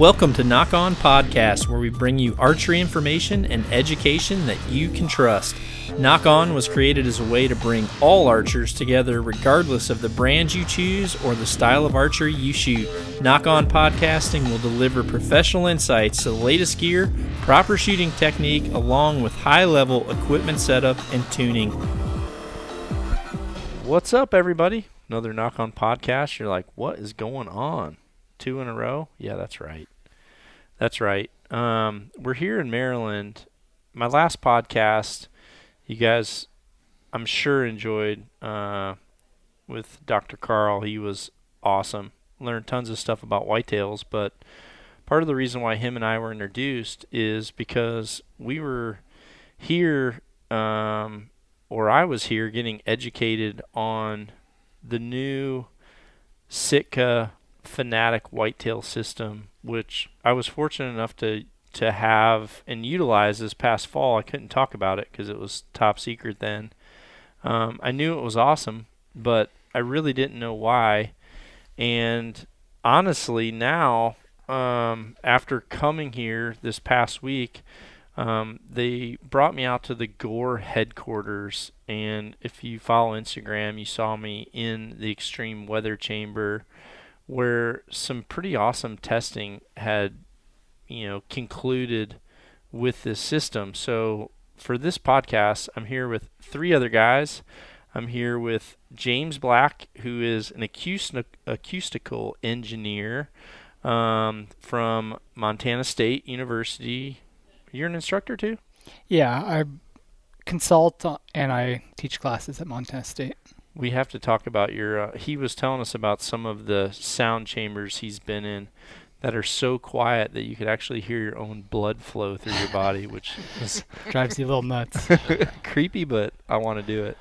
Welcome to Nock On Podcast, where we bring you archery information and education that you can trust. Nock On was created as a way to bring all archers together, regardless of the brand you choose or the style of archery you shoot. Nock On Podcasting will deliver professional insights to the latest gear, proper shooting technique, along with high level equipment setup and tuning. What's up, everybody? Another Nock On Podcast. You're like, what is going on? Two in a row? Yeah, that's right. That's right. Um, we're here in Maryland. My last podcast, you guys, I'm sure enjoyed uh, with Dr. Carl. He was awesome. Learned tons of stuff about whitetails, but part of the reason why him and I were introduced is because we were here, um, or I was here, getting educated on the new Sitka Fanatic whitetail system, which I was fortunate enough to to have and utilize this past fall. I couldn't talk about it because it was top secret then. Um, I knew it was awesome, but I really didn't know why. And honestly, now um, after coming here this past week, um, they brought me out to the Gore headquarters. And if you follow Instagram, you saw me in the extreme weather chamber where some pretty awesome testing had, you know, concluded with this system. So for this podcast, I'm here with three other guys. I'm here with James Black, who is an acoustic, acoustical engineer um, from Montana State University. You're an instructor too? Yeah, I consult and I teach classes at Montana State we have to talk about your. Uh, he was telling us about some of the sound chambers he's been in that are so quiet that you could actually hear your own blood flow through your body, which drives you a little nuts. Creepy, but I want to do it.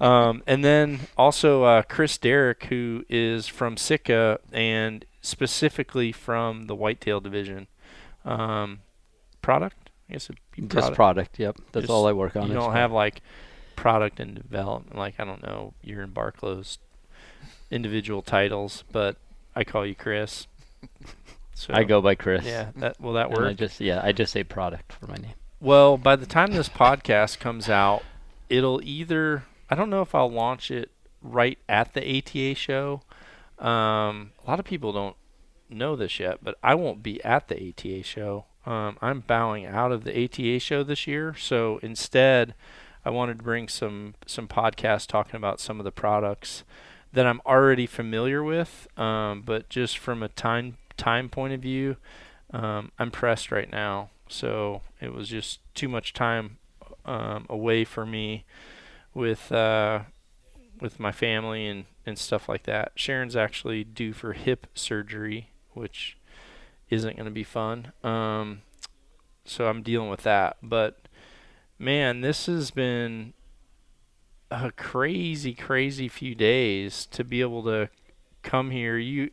Um, and then also uh, Chris Derrick, who is from Sitka and specifically from the whitetail division. Um, product, I guess. Just product. product. Yep, that's Just, all I work on. You don't have like product and development. Like I don't know, you're in Barclow's individual titles, but I call you Chris. So I go by Chris. Yeah, that will that work? I just yeah, I just say product for my name. Well, by the time this podcast comes out, it'll either I don't know if I'll launch it right at the ATA show. Um, a lot of people don't know this yet, but I won't be at the ATA show. Um, I'm bowing out of the ATA show this year, so instead I wanted to bring some some podcasts talking about some of the products that I'm already familiar with, um, but just from a time time point of view, um, I'm pressed right now. So it was just too much time um, away for me with uh, with my family and, and stuff like that. Sharon's actually due for hip surgery, which isn't going to be fun. Um, so I'm dealing with that. But man, this has been a crazy, crazy few days to be able to come here. You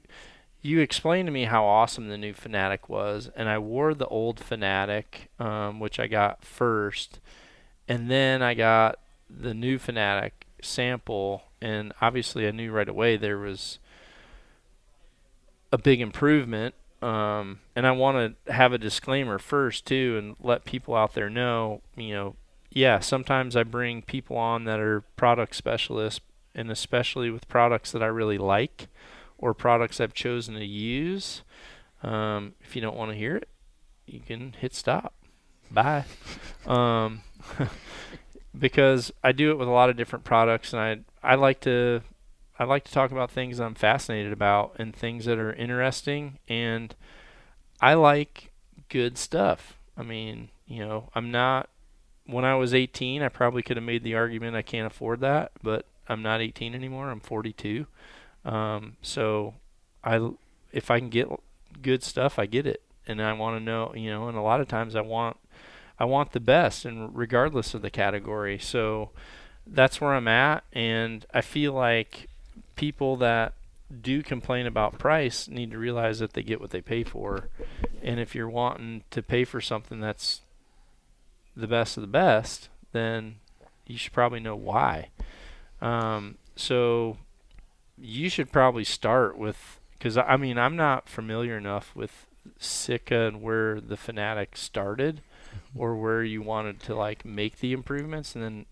you explained to me how awesome the new Fanatic was, and I wore the old Fanatic, um, which I got first, and then I got the new Fanatic sample, and obviously I knew right away there was a big improvement um, and I want to have a disclaimer first too, and let people out there know, you know, yeah, sometimes I bring people on that are product specialists, and especially with products that I really like or products I've chosen to use. Um, if you don't want to hear it, you can hit stop. Bye. um, because I do it with a lot of different products, and I I like to I like to talk about things I'm fascinated about and things that are interesting and I like good stuff. I mean, you know, I'm not when I was 18, I probably could have made the argument I can't afford that, but I'm not 18 anymore. I'm 42. Um, so I if I can get good stuff, I get it. And I want to know, you know, and a lot of times I want I want the best and regardless of the category. So that's where I'm at and I feel like people that do complain about price need to realize that they get what they pay for. And if you're wanting to pay for something that's the best of the best, then you should probably know why. Um, so you should probably start with because I mean I'm not familiar enough with Sitka and where the Fanatic started, Mm-hmm. or where you wanted to like make the improvements, and then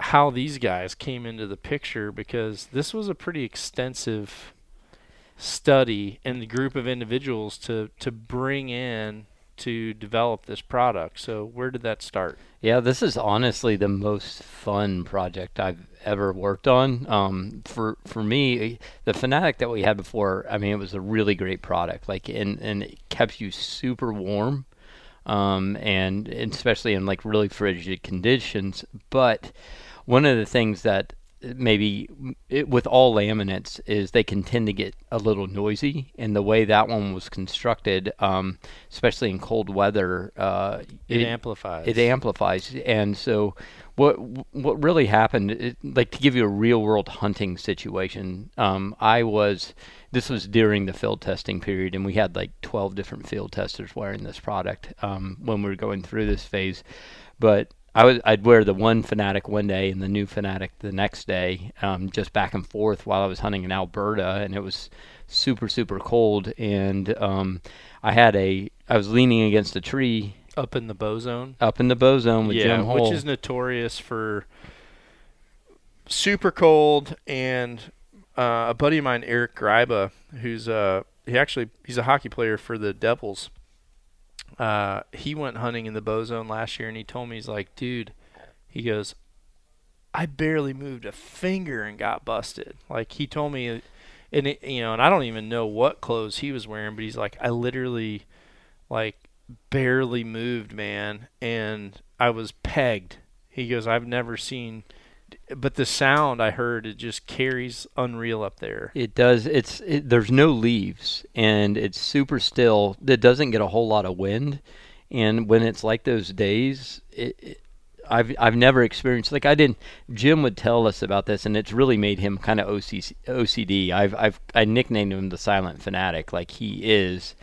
how these guys came into the picture because this was a pretty extensive study and the group of individuals to to bring in to develop this product. So where did that start? Yeah, this is honestly the most fun project I've ever worked on. Um, for for me, the Fanatic that we had before, I mean, it was a really great product. Like, and and it kept you super warm, um, and, especially in like really frigid conditions. But one of the things that maybe it, with all laminates is they can tend to get a little noisy. And the way that one was constructed um, especially in cold weather uh, It, amplifies. it amplifies. And so what what really happened it, like to give you a real world hunting situation um, i was this was during the field testing period and we had like 12 different field testers wearing this product um, when we were going through this phase. But I would I'd wear the one Fanatic one day and the new Fanatic the next day, um, just back and forth while I was hunting in Alberta, and it was super super cold. And um, I had a I was leaning against a tree up in the bow zone. up in the bow zone with yeah, Jim Hole. which is notorious for super cold. And uh, a buddy of mine, Eric Gryba, who's uh he actually he's a hockey player for the Devils. Uh, he went hunting in the bow zone last year, and he told me he's like, dude, he goes, I barely moved a finger and got busted. Like he told me, and it, you know, and I don't even know what clothes he was wearing, but he's like, I literally, like, barely moved, man, and I was pegged. He goes, I've never seen, but the sound I heard it just carries unreal up there. It does. It's it, there's no leaves and it's super still. It doesn't get a whole lot of wind, and when it's like those days, it, it, I've I've never experienced like I didn't. Jim would tell us about this, and it's really made him kind of OCD. I've I've I nicknamed him the silent fanatic. Like he is,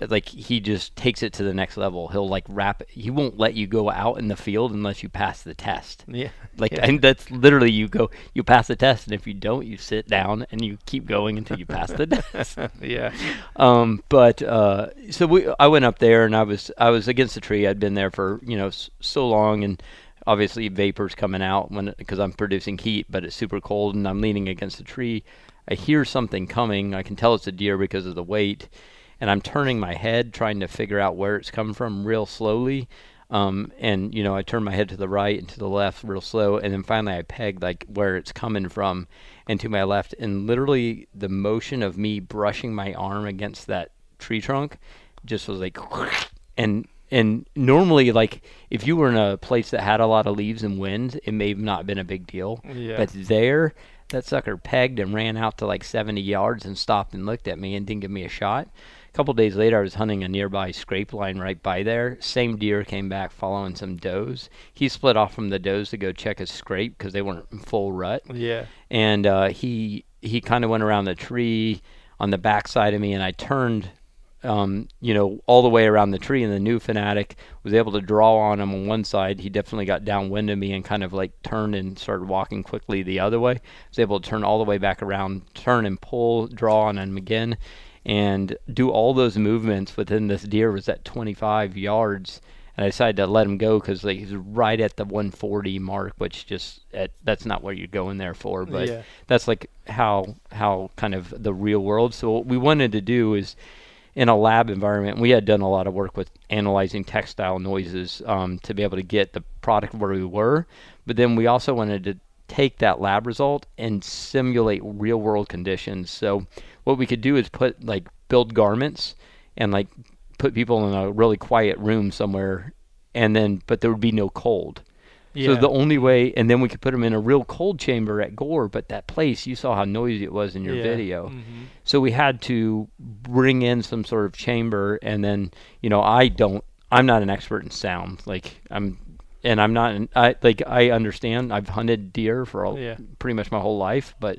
like he just takes it to the next level. He'll like wrap. He won't let you go out in the field unless you pass the test. Yeah, Like yeah. and that's literally you go you pass the test and if you don't you sit down and you keep going until you pass the test. yeah, Um, but uh, so we I went up there and I was I was against the tree. I'd been there for you know s- so long and obviously vapors coming out when because I'm producing heat, but it's super cold and I'm leaning against the tree. I hear something coming. I can tell it's a deer because of the weight, and I'm turning my head trying to figure out where it's coming from real slowly. Um, and you know, I turn my head to the right and to the left real slow, and then finally I pegged like where it's coming from, and to my left, and literally the motion of me brushing my arm against that tree trunk, just was like, and and normally like if you were in a place that had a lot of leaves and wind, it may have not been a big deal, yeah. but there, that sucker pegged and ran out to like 70 yards and stopped and looked at me and didn't give me a shot. Couple days later, I was hunting a nearby scrape line right by there. Same deer came back following some does. He split off from the does to go check his scrape because they weren't in full rut, yeah, and uh, he he kind of went around the tree on the back side of me, and I turned. Um, you know, all the way around the tree, and the new fanatic was able to draw on him on one side. He definitely got downwind of me and kind of like turned and started walking quickly the other way. I Was able to turn all the way back around, turn and pull, draw on him again, and do all those movements within this deer was at 25 yards. And I decided to let him go because like, he's right at the 140 mark, which just at, that's not what you're going there for. But yeah, that's like how how kind of the real world. So what we wanted to do is in a lab environment, we had done a lot of work with analyzing textile noises um, to be able to get the product where we were. But then we also wanted to take that lab result and simulate real world conditions. So what we could do is put like build garments and like put people in a really quiet room somewhere and then but there would be no cold. yeah. So the only way, and then we could put them in a real cold chamber at Gore, but that place, you saw how noisy it was in your yeah. video. Mhm. So we had to bring in some sort of chamber, and then you know I don't, I'm not an expert in sound, like I'm, and I'm not, an, I like I understand. I've hunted deer for all, Yeah. pretty much my whole life, but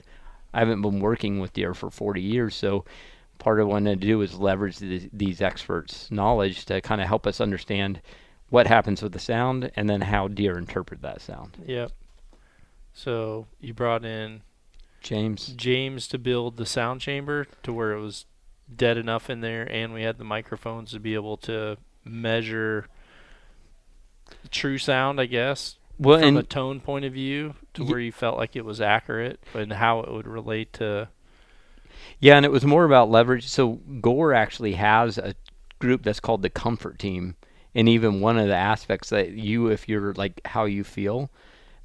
I haven't been working with deer for 40 years. So part of what I wanted to do is leverage these, these experts' knowledge to kind of help us understand what happens with the sound and then how deer interpret that sound. Yep. So you brought in James. James to build the sound chamber to where it was dead enough in there, and we had the microphones to be able to measure true sound, I guess, Well, from a tone point of view, to Ye- where you felt like it was accurate, and how it would relate to. Yeah, and it was more about leverage. So Gore actually has a group that's called the Comfort Team, and even one of the aspects that you, if you're like how you feel,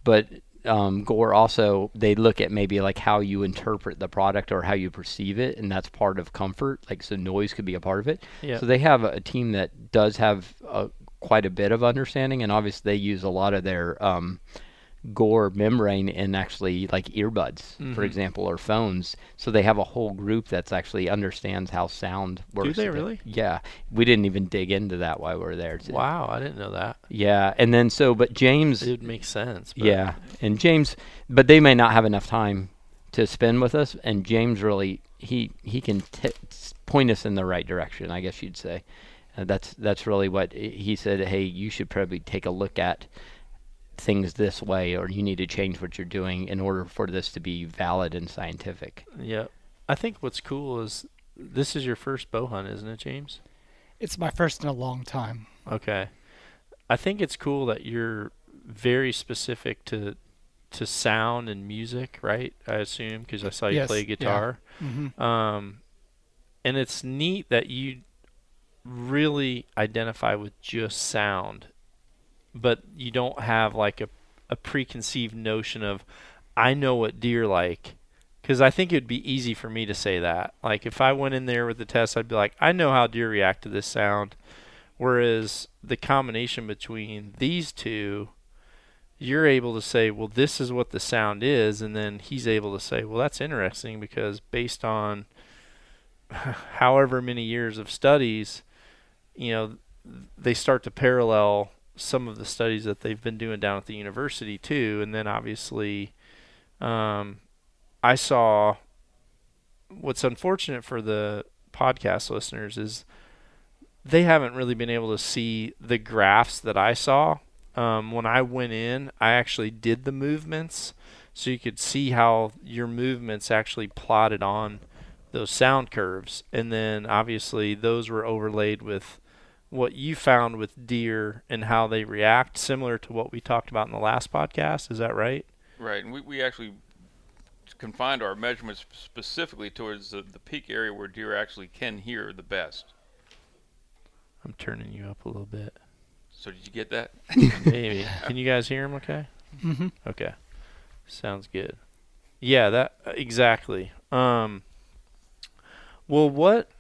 but um, Gore also they look at maybe like how you interpret the product or how you perceive it, and that's part of comfort. Like so, noise could be a part of it. Yeah. So they have a team that does have uh, quite a bit of understanding, and obviously they use a lot of their um, Gore membrane in actually like earbuds, for Mhm. example, or phones. So they have a whole group that's actually understands how sound works. Do they really? Yeah, we didn't even dig into that while we were there. Wow, I didn't know that. Yeah, and then so, but James, It would make sense. But yeah, and James, but they may not have enough time to spend with us, and James really he he can t- point us in the right direction. I guess you'd say. That's that's really what he he said. Hey, you should probably take a look at things this way, or you need to change what you're doing in order for this to be valid and scientific. Yeah. I think what's cool is this is your first bow hunt, isn't it, James? It's my first in a long time. Okay. I think it's cool that you're very specific to to sound and music, right? I assume because I saw you Yes, play yeah. guitar. hmm Um, and it's neat that you really identify with just sound, but you don't have like a, a preconceived notion of, I know what deer like. Because I think it'd be easy for me to say that. Like if I went in there with the test, I'd be like, I know how deer react to this sound. Whereas the combination between these two, you're able to say, well, this is what the sound is, and then he's able to say, well, that's interesting because based on however many years of studies, you know, they start to parallel some of the studies that they've been doing down at the university too, and then obviously, um, I saw what's unfortunate for the podcast listeners is they haven't really been able to see the graphs that I saw. Um, when I went in, I actually did the movements so you could see how your movements actually plotted on those sound curves. And then obviously those were overlaid with what you found with deer and how they react, similar to what we talked about in the last podcast. Is that right? Right, and we, we actually confined our measurements specifically towards the, the peak area where deer actually can hear the best. I'm turning you up a little bit. So did you get that? Maybe. Can you guys hear him okay? hmm Okay. Sounds good. Yeah, that exactly. Um well what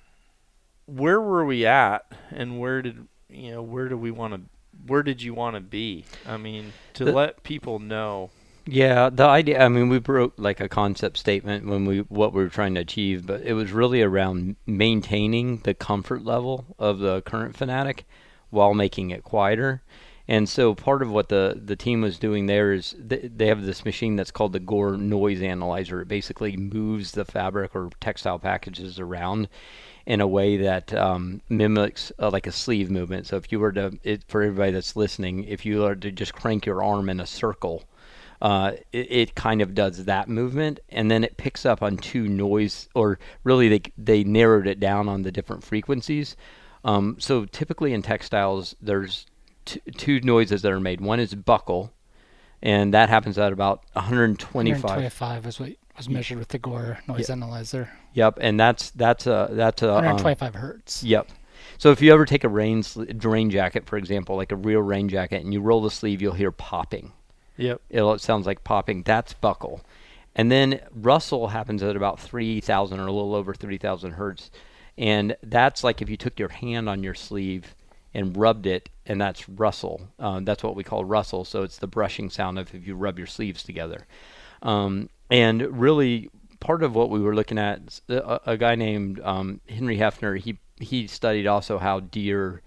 where were we at and where did you know, where do we want to where did you want to be? I mean, to The- let people know. Yeah, the idea. I mean, we wrote like a concept statement when we what we were trying to achieve, but it was really around maintaining the comfort level of the current fanatic while making it quieter. And so part of what the the team was doing there is th- they have this machine that's called the Gore Noise Analyzer. It basically moves the fabric or textile packages around in a way that um, mimics uh, like a sleeve movement. So if you were to, it, for everybody that's listening, if you were to just crank your arm in a circle, uh, it, it kind of does that movement, and then it picks up on two noise, or really they they narrowed it down on the different frequencies. Um, so typically in textiles, there's t- two noises that are made. One is buckle, and that happens at about 125. 125 is what was measured with the Gore noise analyzer. Yep, and that's that's a that's a um, 125 hertz. Yep. So if you ever take a rain sl- rain jacket, for example, like a real rain jacket, and you roll the sleeve, you'll hear popping. Yep. It'll, it sounds like popping. That's buckle. And then rustle happens at about 3,000 or a little over 3,000 hertz. And that's like if you took your hand on your sleeve and rubbed it, and that's rustle. Um, that's what we call rustle. So it's the brushing sound of if you rub your sleeves together. Um, and really, part of what we were looking at, a guy named um, Henry Heffner, he, he studied also how deer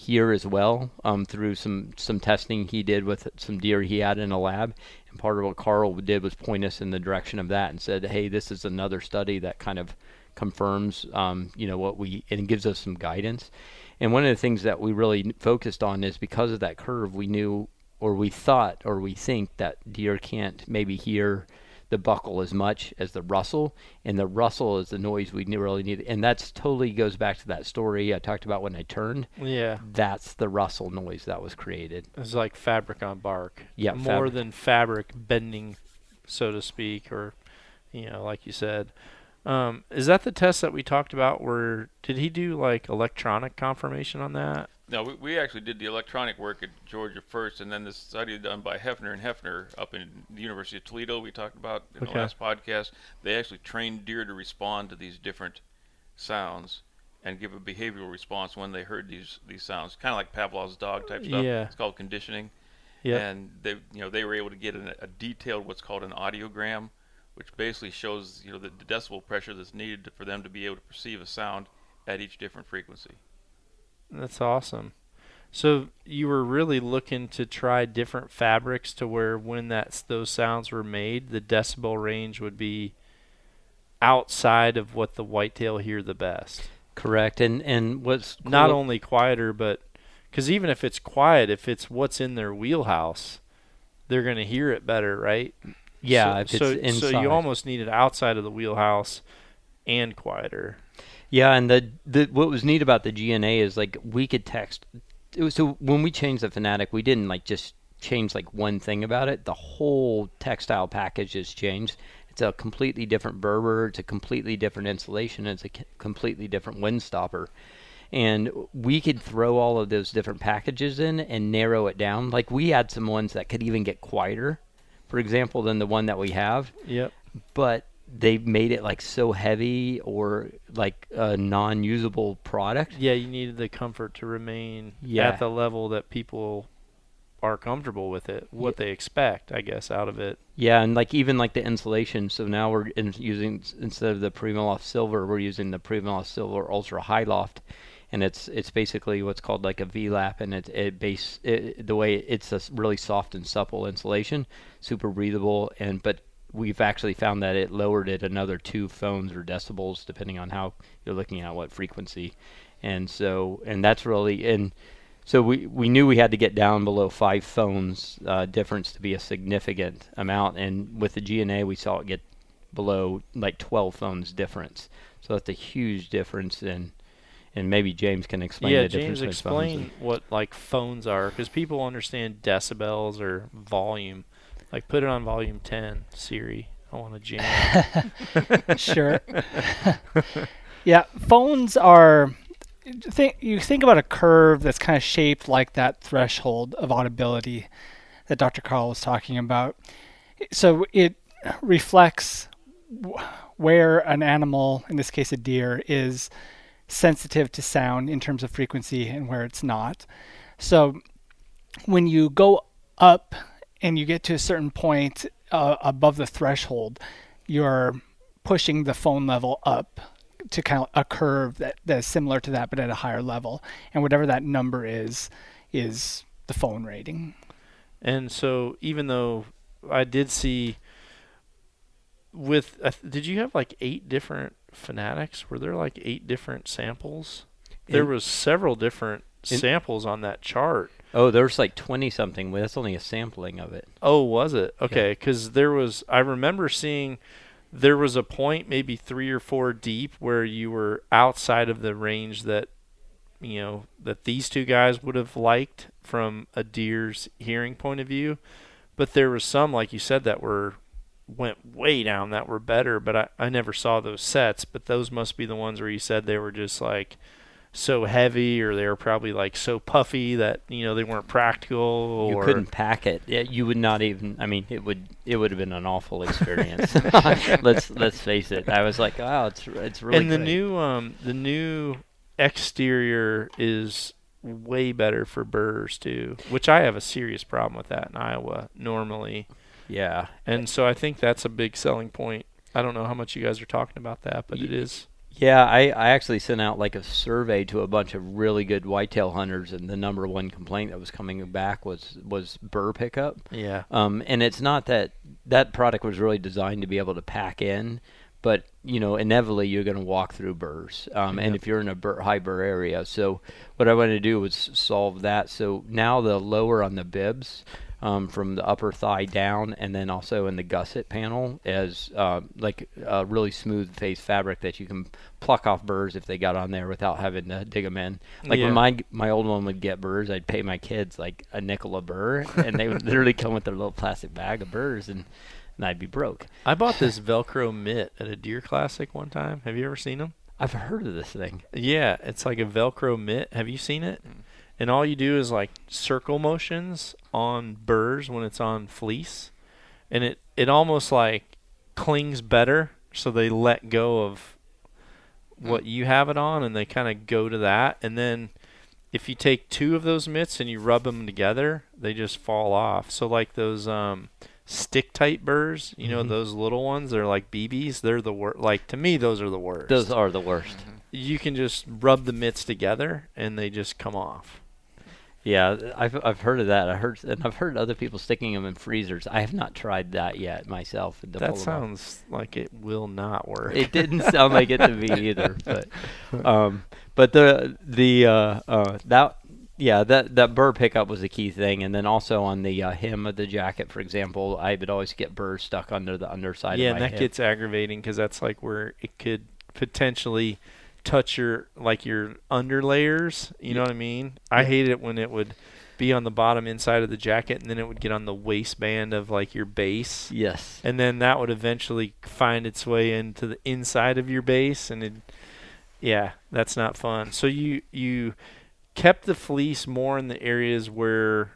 hear as well um, through some some testing he did with some deer he had in a lab. And part of what Carl did was point us in the direction of that and said, "Hey, this is another study that kind of confirms, um, you know, what we and gives us some guidance." And one of the things that we really focused on is because of that curve, we knew or we thought or we think that deer can't maybe hear the buckle as much as the rustle, and the rustle is the noise we really need. And that's totally goes back to that story I talked about when I turned. Yeah. That's the rustle noise that was created. It's like fabric on bark. Yeah, More fabric. than fabric bending, so to speak, or, you know, like you said. Um, is that the test that we talked about? Where did he do like electronic confirmation on that? No, we, we actually did the electronic work at Georgia first, and then this study done by Heffner and Heffner up in the University of Toledo. We talked about in Okay. the last podcast. They actually trained deer to respond to these different sounds and give a behavioral response when they heard these these sounds, kind of like Pavlov's dog type stuff. Yeah. It's called conditioning. Yeah. And they, you know, they were able to get an, a detailed what's called an audiogram, which basically shows, you know, the, the decibel pressure that's needed for them to be able to perceive a sound at each different frequency. That's awesome. So you were really looking to try different fabrics to where when that those sounds were made, the decibel range would be outside of what the whitetail hear the best. Correct. And and what's Not only quieter, but because even if it's quiet, if it's what's in their wheelhouse, they're going to hear it better, right? yeah, So, if it's so, so you almost need it outside of the wheelhouse and quieter. Yeah, and the the what was neat about the GNA is like we could text. It was, so when we changed the Fanatic, we didn't like just change like one thing about it. The whole textile package has changed. It's a completely different Berber. It's a completely different insulation. It's a c- completely different wind stopper. And we could throw all of those different packages in and narrow it down. Like we had some ones that could even get quieter, for example, than the one that we have Yep. but they made it like so heavy or like a non-usable product. Yeah, you needed the comfort to remain Yeah. at the level that people are comfortable with it, what they expect, I guess, out of it. Yeah, and like even like the insulation. So now we're in using instead of the Primaloft Silver, we're using the Primaloft Silver Ultra High Loft, and it's it's basically what's called like a V-lap, and it it base it, the way it's a really soft and supple insulation, super breathable, and but we've actually found that it lowered it another two phones or decibels depending on how you're looking at what frequency, and so and that's really and so we, we knew we had to get down below five phones uh, difference to be a significant amount, and with the GNA we saw it get below like 12 phones difference. So that's a huge difference, and and maybe James can explain yeah, the difference James, explain what like phones are, because people understand decibels or volume. Like, put it on volume ten, Siri. I want to jam. sure. yeah, phones are. Think you think about a curve that's kind of shaped like that threshold of audibility that Dr. Carl was talking about. So it reflects where an animal, in this case a deer, is sensitive to sound in terms of frequency and where it's not. So when you go up and you get to a certain point uh, above the threshold, you're pushing the phone level up to kind of a curve that, that is similar to that but at a higher level. And whatever that number is, is the phone rating. and so, even though I did see with, uh, did you have like eight different fanatics? Were there like eight different samples? There was several different samples on that chart. Oh, there's like 20 something. That's only a sampling of it. Oh, was it? Okay, because there was. I remember seeing there was a point, maybe three or four deep, where you were outside of the range that you know that these two guys would have liked from a deer's hearing point of view. But there was some, like you said, that were went way down that were better. But I, I never saw those sets. But those must be the ones where you said they were just like so heavy, or they were probably like so puffy that you know they weren't practical. You couldn't pack it. Yeah, you would not even. I mean, it would it would have been an awful experience. let's let's face it. I was like, wow, it's it's really. and the great. new um the new exterior is way better for burrs too, which I have a serious problem with that in Iowa normally. yeah, And so I think that's a big selling point. I don't know how much you guys are talking about that, but it is. Yeah, I, I actually sent out like a survey to a bunch of really good whitetail hunters, and the number one complaint that was coming back was was burr pickup. Yeah. Um, and it's not that that product was really designed to be able to pack in, but you know, inevitably you're going to walk through burrs. Um, and if you're in a burr, high burr area, so what I wanted to do was solve that. So now the lower on the bibs um, from the upper thigh down, and then also in the gusset panel as uh, like a really smooth face fabric that you can pluck off burrs if they got on there without having to dig them in. Like Yeah. when my my old one would get burrs, I'd pay my kids like a nickel a burr, and they would literally come with their little plastic bag of burrs, and, and I'd be broke. I bought this Velcro mitt at a deer classic one time. Have you ever seen them? I've heard of this thing. Yeah, it's like a Velcro mitt. Have you seen it? And all you do is like circle motions on burrs when it's on fleece, and it it almost like clings better, so they let go of what you have it on, and they kind of go to that. And then if you take two of those mitts and you rub them together, they just fall off. So like those um stick tight burrs, you know Mhm. those little ones, they're like BBs. They're the worst. Like to me, those are the worst Those are the worst. you can just rub the mitts together and they just come off. Yeah, I've I've heard of that. I heard and I've heard other people sticking them in freezers. I have not tried that yet myself. That sounds like it will not work. It didn't sound like it to me either, but um, but the the uh, uh, that yeah that that burr pickup was a key thing, and then also on the uh, hem of the jacket, for example, I would always get burrs stuck under the underside. yeah, and that hip. gets aggravating because that's like where it could potentially touch your like your underlayers. You know what I mean? I Yeah. hate it when it would be on the bottom inside of the jacket and then it would get on the waistband of like your base. yes. and then that would eventually find its way into the inside of your base and it yeah that's not fun so you you kept the fleece more in the areas where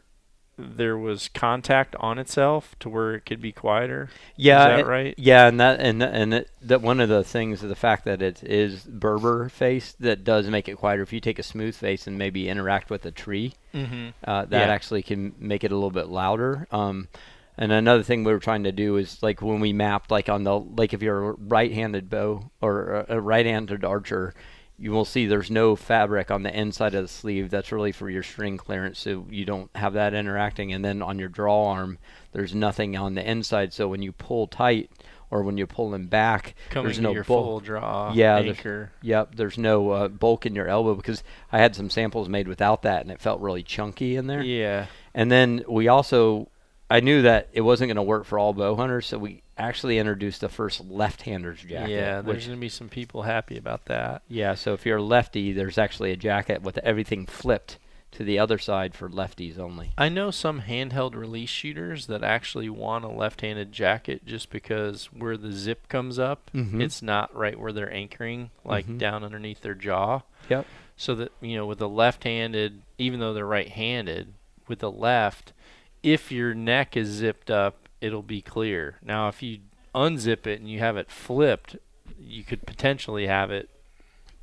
there was contact on itself to where it could be quieter Yeah, is that it- right Yeah, and that and and it, that one of the things is the fact that it is Berber face that does make it quieter. If you take a smooth face and maybe interact with a tree, mm-hmm. uh, that Yeah. actually can make it a little bit louder. Um, and another thing we were trying to do is like when we mapped, like on the like if you're a right-handed bow or a, a right-handed archer, you will see there's no fabric on the inside of the sleeve. That's really for your string clearance, so you don't have that interacting. And then on your draw arm, there's nothing on the inside, so when you pull tight or when you're pulling back, coming there's no your bulk. full draw Yeah, there's- Yep, there's no uh, bulk in your elbow because I had some samples made without that, and it felt really chunky in there. yeah And then we also, I knew that it wasn't going to work for all bow hunters, so we actually introduced the first left-hander's jacket. yeah there's which, gonna be some people happy about that yeah, so if you're a lefty, there's actually a jacket with everything flipped to the other side for lefties only. I know some handheld release shooters that actually want a left-handed jacket just because where the zip comes up, Mhm. it's not right where they're anchoring, like Mhm. down underneath their jaw. Yep. So that you know, with the left-handed, even though they're right-handed, with the left, if your neck is zipped up, it'll be clear. Now, if you unzip it and you have it flipped, you could potentially have it.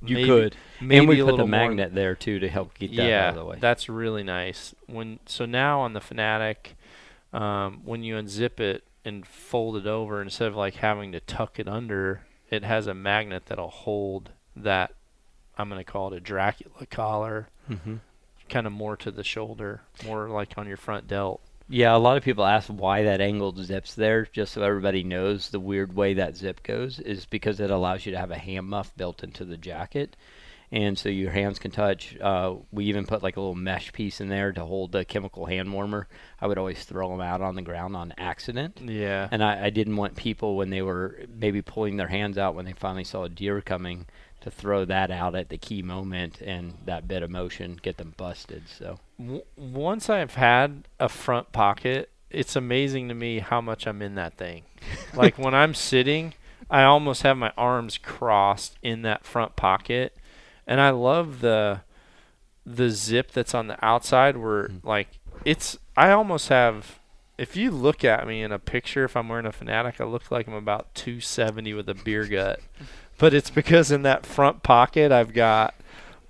You maybe- could. maybe and we a put the little more- magnet there too to help get that yeah, out of the way. that's really nice. When so now on the Fanatic, um, when you unzip it and fold it over, instead of like having to tuck it under, it has a magnet that'll hold that. I'm gonna call it a Dracula collar, hmm kind of more to the shoulder, more like on your front delt. Yeah, a lot of people ask why that angled zip's there, just so everybody knows the weird way that zip goes is because it allows you to have a hand muff built into the jacket. And so your hands can touch. Uh, we even put like a little mesh piece in there to hold the chemical hand warmer. I would always throw them out on the ground on accident. Yeah, And I, I didn't want people, when they were maybe pulling their hands out when they finally saw a deer coming, to throw that out at the key moment and that bit of motion get them busted. So. w- once I've had a front pocket, it's amazing to me how much I'm in that thing. like when I'm sitting, I almost have my arms crossed in that front pocket, and I love the the zip that's on the outside where Mhm. like it's I almost have if you look at me in a picture if I'm wearing a fanatic I look like I'm about 270 with a beer gut but it's because in that front pocket I've got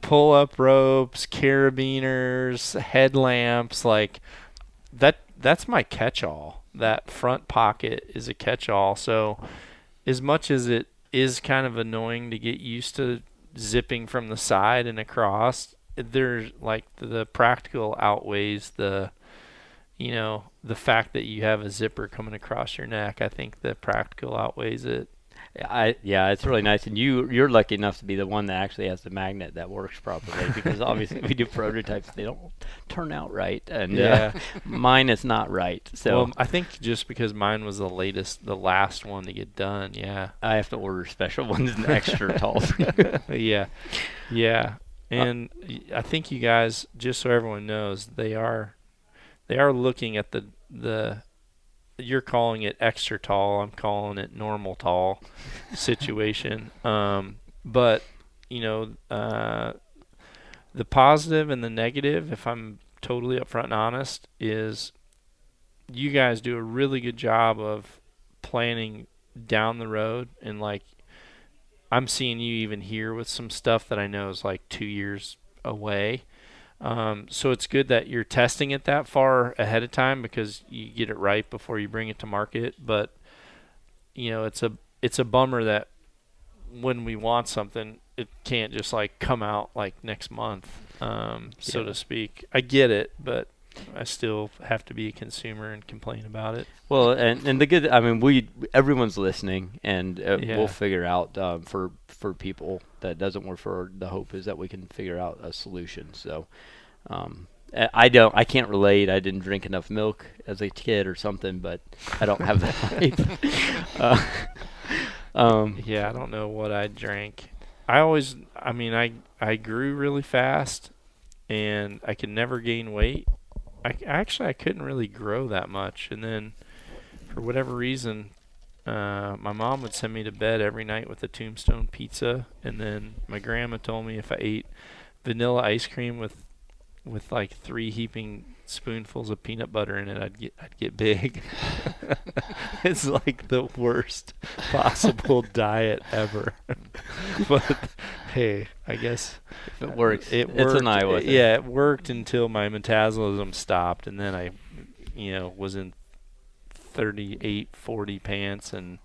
pull up ropes, carabiners, headlamps, like that that's my catch all. That front pocket is a catch all. So as much as it is kind of annoying to get used to zipping from the side and across, there's like the practical outweighs the you know, the fact that you have a zipper coming across your neck. I think the practical outweighs it. I yeah, it's really nice, and you you're lucky enough to be the one that actually has the magnet that works properly because obviously we do prototypes they don't turn out right, and Yeah. uh, mine is not right. So well, I think just because mine was the latest, the last one to get done. Yeah. I have to order special ones and extra tall. yeah, yeah, and I think you guys, just so everyone knows, they are, they are looking at the the. You're calling it extra tall. I'm calling it normal tall situation. Um, but you know, uh, the positive and the negative, if I'm totally upfront and honest, is you guys do a really good job of planning down the road and like I'm seeing you even here with some stuff that I know is like two years away. Um, so it's good that you're testing it that far ahead of time because you get it right before you bring it to market. But you know, it's a it's a bummer that when we want something, it can't just like come out like next month, um, so Yeah. to speak. I get it, but I still have to be a consumer and complain about it. Well, and, and the good, I mean, we everyone's listening, and uh, Yeah. we'll figure out um, for for people that doesn't work for. The hope is that we can figure out a solution. So, um, I don't, I can't relate. I didn't drink enough milk as a kid or something, but I don't have that. uh, um, Yeah, I don't know what I drank. I always, I mean, I I grew really fast, and I could never gain weight. I actually I couldn't really grow that much, and then for whatever reason, uh, my mom would send me to bed every night with a Tombstone pizza, and then my grandma told me if I ate vanilla ice cream with with like three heaping spoonfuls of peanut butter in it, I'd get I'd get big. it's like the worst possible diet ever. but hey, I guess if it works, it worked. it's an eye with it. Yeah, it worked until my metabolism stopped, and then I, you know, was in 38, 40 pants and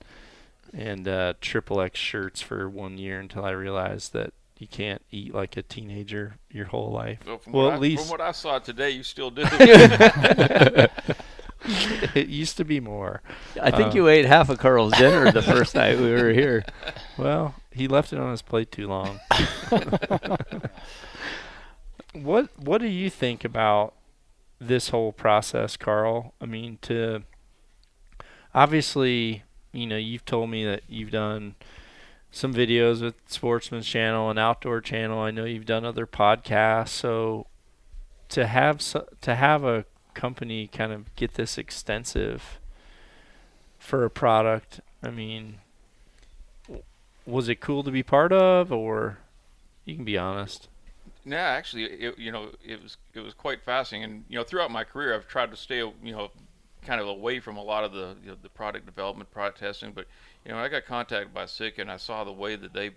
and uh, triple X shirts for one year until I realized that you can't eat like a teenager your whole life. Well, from, Well, what at I, least- from what I saw today, you still do. it used to be more. I think Uh, you ate half of Carl's dinner the first night we were here. Well, he left it on his plate too long. what What do you think about this whole process, Carl? I mean, to obviously, you know, you've told me that you've done some videos with Sportsman's Channel and Outdoor Channel. I know you've done other podcasts. So to have to have a company kind of get this extensive for a product, I mean, was it cool to be part of, or you can be honest? Yeah, actually, it, you know, it was it was quite fascinating, and you know, throughout my career, I've tried to stay, you know, kind of away from a lot of the you know, the product development, product testing. But you know, I got contacted by SICK, and I saw the way that they,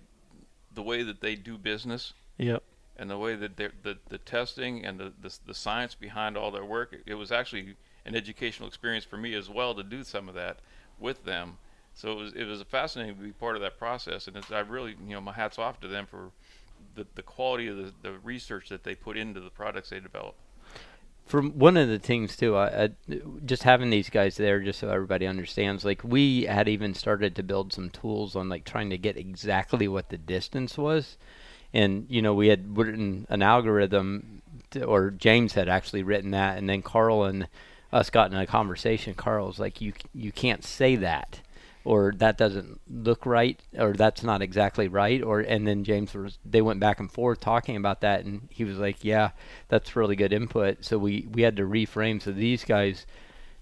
the way that they do business, Yep. and the way that they're, the the testing and the, the the science behind all their work. It was actually an educational experience for me as well to do some of that with them. So it was it was fascinating to be part of that process, and it's, I really you know my hats off to them for the, the quality of the, the research that they put into the products they develop. From one of the things too, I, I just having these guys there, just so everybody understands. Like we had even started to build some tools on like trying to get exactly what the distance was, and you know we had written an algorithm, to, or James had actually written that, and then Carl and us got in a conversation. Carl was like, "You you can't say that." Or that doesn't look right or that's not exactly right or and then James was they went back and forth talking about that and he was like yeah that's really good input. So we we had to reframe. So these guys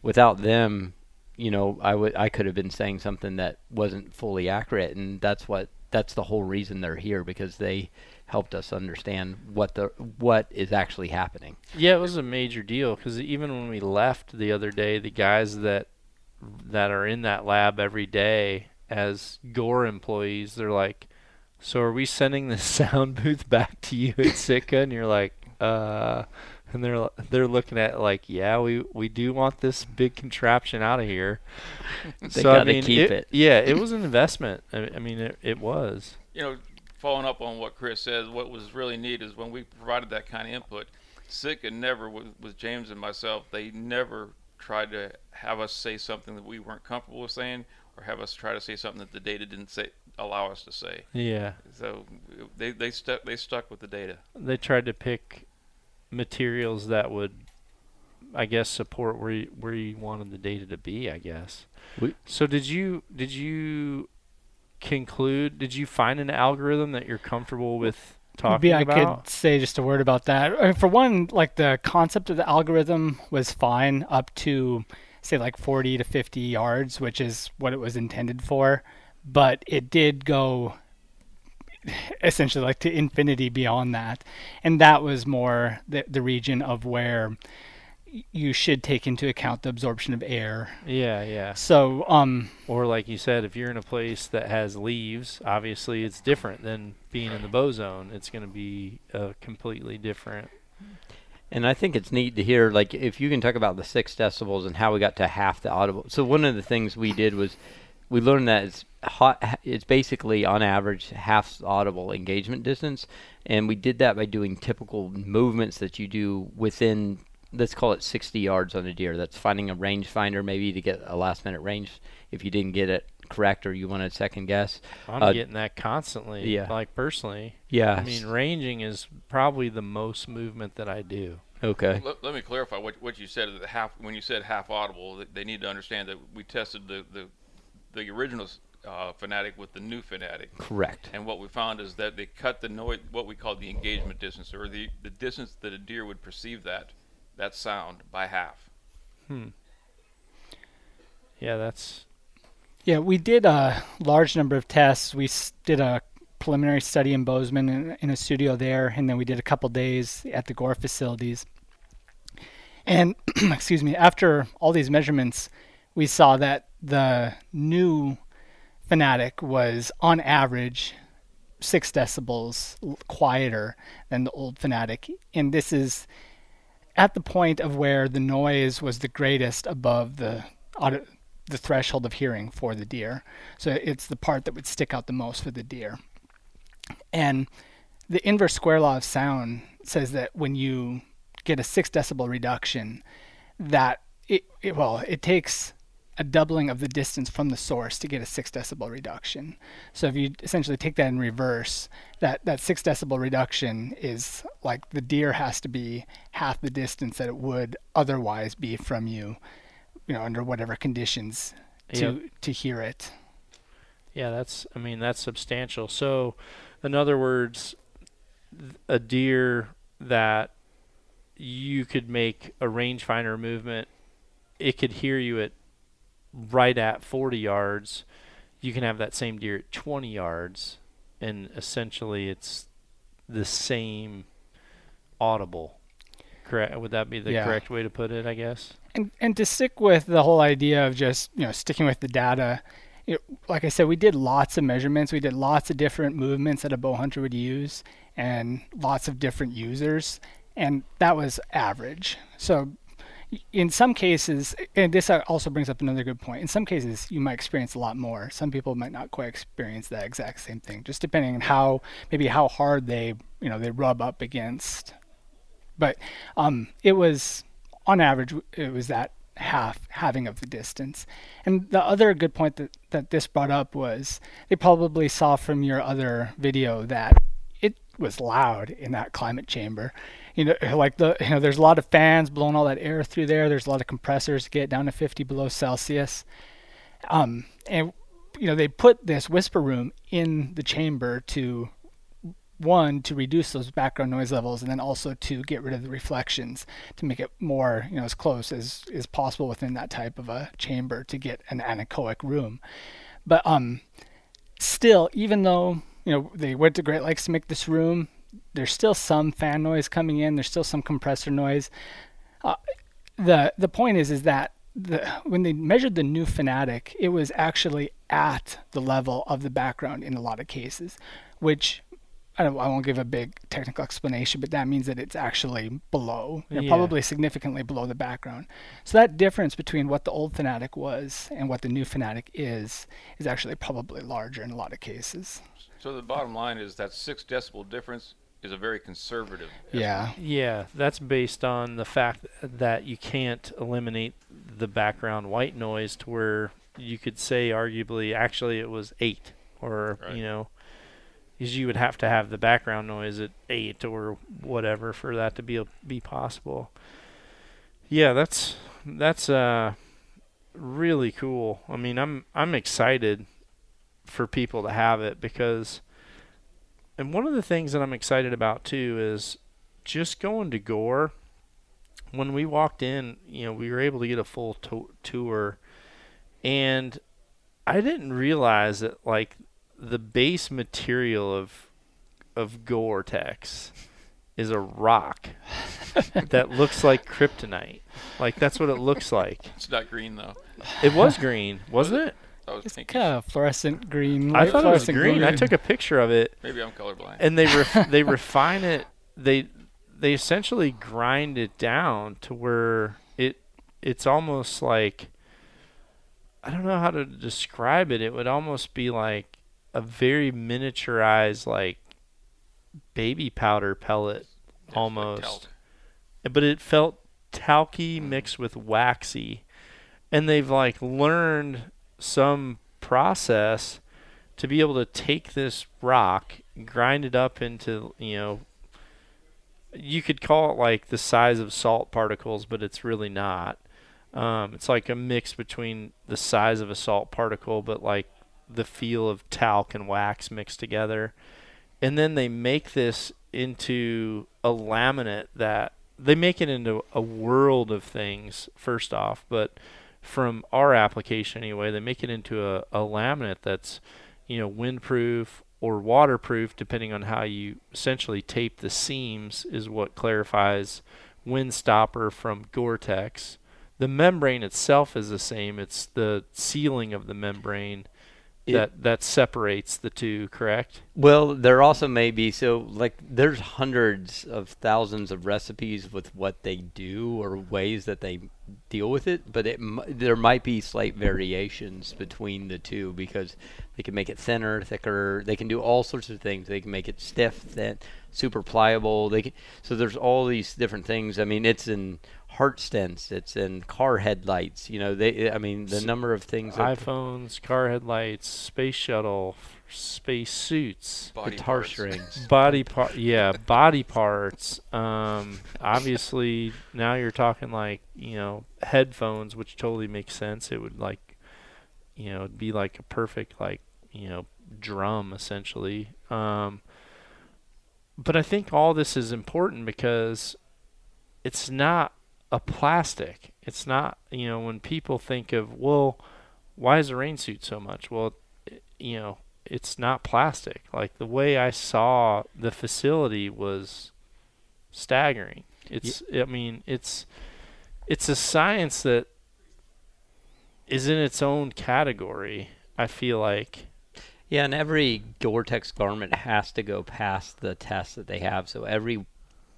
without them you know I would I could have been saying something that wasn't fully accurate and that's what that's the whole reason they're here because they helped us understand what the what is actually happening. Yeah, it was a major deal because even when we left the other day, the guys that that are in that lab every day as Gore employees, they're like, "So are we sending the sound booth back to you at Sitka?" And you're like, "Uh," and they're they're looking at it like, "Yeah, we we do want this big contraption out of here." They so gotta mean, keep it. Yeah, it was an investment. I, I mean, it it was. you know, following up on what Chris says, what was really neat is when we provided that kind of input, Sitka never, with, with James and myself, they never tried to have us say something that we weren't comfortable with saying or have us try to say something that the data didn't say allow us to say. Yeah. So they they stuck they stuck with the data. They tried to pick materials that would, I guess, support where you, where you wanted the data to be. I guess. We- so did you did you conclude? Did you find an algorithm that you're comfortable with talking Maybe I could say just a word about that. Mean, for one, like the concept of the algorithm was fine up to say like 40 to 50 yards, which is what it was intended for, but it did go essentially like to infinity beyond that. And that was more the the region of where you should take into account the absorption of air. Yeah, yeah. So, um Or like you said, if you're in a place that has leaves, obviously it's different than being in the bow zone. It's going to be a completely different. And I think it's neat to hear, like, if you can talk about the six decibels and how we got to half the audible. So one of the things we did was we learned that it's hot. It's basically on average half audible engagement distance, and we did that by doing typical movements that you do within. Let's call it 60 yards on a deer. That's finding a rangefinder maybe to get a last minute range if you didn't get it correct or you want to second guess. I'm Uh, getting that constantly. yeah. Like personally, Yeah. I mean, ranging is probably the most movement that I do. okay. Let, let me clarify what what you said. That half when you said half audible, they need to understand that we tested the the, the original uh, fanatic with the new fanatic, Correct. and what we found is that they cut the noise, what we call the engagement distance, or the the distance that a deer would perceive that that sound by half. Hmm. Yeah, that's Yeah, we did a large number of tests. We did a preliminary study in Bozeman in, in a studio there, and then we did a couple days at the Gore facilities. And excuse me, after all these measurements, we saw that the new Fanatic was on average six decibels quieter than the old Fanatic, and this is at the point of where the noise was the greatest above the audio, the threshold of hearing for the deer. So it's the part that would stick out the most for the deer. And the inverse square law of sound says that when you get a six decibel reduction, that it, it well, it takes a doubling of the distance from the source to get a six decibel reduction. So if you essentially take that in reverse, that, that six decibel reduction is like the deer has to be half the distance that it would otherwise be from you, you know, under whatever conditions to Yep. to hear it. yeah, that's I mean that's substantial. So, in other words, a deer that you could make a rangefinder movement, it could hear you at right at 40 yards. You can have that same deer at 20 yards, and essentially it's the same audible. Correct? Would that be the Yeah. correct way to put it? I guess. And and to stick with the whole idea of just you know sticking with the data, it, like I said, we did lots of measurements. We did lots of different movements that a bow hunter would use, and lots of different users, and that was average. So. In some cases, and this uh, also brings up another good point. In some cases, you might experience a lot more. Some people might not quite experience that exact same thing, just depending on how maybe how hard they you know they rub up against. But um, it was on average, it was that half having of the distance. And the other good point that, that this brought up was they probably saw from your other video that it was loud in that climate chamber. You know, like the you know, there's a lot of fans blowing all that air through there. There's a lot of compressors to get down to 50 below Celsius. Um, and you know, they put this whisper room in the chamber to one to reduce those background noise levels and then also to get rid of the reflections to make it more you know as close as is possible within that type of a chamber to get an anechoic room. But um still even though you know they went to great lakes to make this room there's still some fan noise coming in there's still some compressor noise. Uh, the the point is is that the, when they measured the new fanatic it was actually at the level of the background in a lot of cases which I, don't, I won't give a big technical explanation, but that means that it's actually below, you know, Yeah. probably significantly below the background. So that difference between what the old fanatic was and what the new fanatic is is actually probably larger in a lot of cases. So the bottom line is that six decibel difference is a very conservative. Yeah. Yeah, that's based on the fact that you can't eliminate the background white noise to where you could say arguably actually it was eight or Right. you know because you would have to have the background noise at eight or whatever for that to be be possible. Yeah, that's that's uh really cool. I mean, I'm I'm excited for people to have it because and one of the things that I'm excited about too is just going to Gore. When we walked in, you know, we were able to get a full to- tour and I didn't realize that like the base material of of Gore-Tex is a rock that looks like kryptonite. Like that's what it looks like. It's not green though. It was green, wasn't it? That was It's kind of fluorescent green. I thought it was fluorescent green. I took a picture of it, Maybe I'm colorblind. and they ref- they refine it. They they essentially grind it down to where it it's almost like I don't know how to describe it. It would almost be like a very miniaturized like baby powder pellet Yeah, it's like almost. but it felt talky mixed with waxy. And they've like learned some process to be able to take this rock grind it up into you know you could call it like the size of salt particles but it's really not. Um, it's like a mix between the size of a salt particle but like the feel of talc and wax mixed together. And then they make this into a laminate that they make it into a world of things first off but from our application anyway they make it into a, a laminate that's you know windproof or waterproof depending on how you essentially tape the seams is what clarifies wind stopper from gore-tex. The membrane itself is the same. It's the sealing of the membrane It- that that separates the two correct Well, there also may be so like there's hundreds of thousands of recipes with what they do or ways that they deal with it, but it there might be slight variations between the two because they can make it thinner, thicker. They can do all sorts of things. They can make it stiff, thin, super pliable. They can, so there's all these different things. I mean, it's in heart stents, it's in car headlights. You know, they. I mean, the number of things. that- iPhones, car headlights, space shuttle, space suits, Body guitar parts. strings. body part. Yeah, body parts. Um, obviously now you're talking like you know headphones, which totally makes sense. It would like, you know, it'd be like a perfect like you know drum essentially. Um, but I think all this is important because it's not a plastic. It's not, you know, when people think of, well, why is a rain suit so much? Well, i- you know, it's not plastic. Like the way I saw the facility was staggering. It's, I mean, it's, it's a science that is in its own category. I feel like. Yeah, and every Gore-Tex garment has to go past the test that they have. So every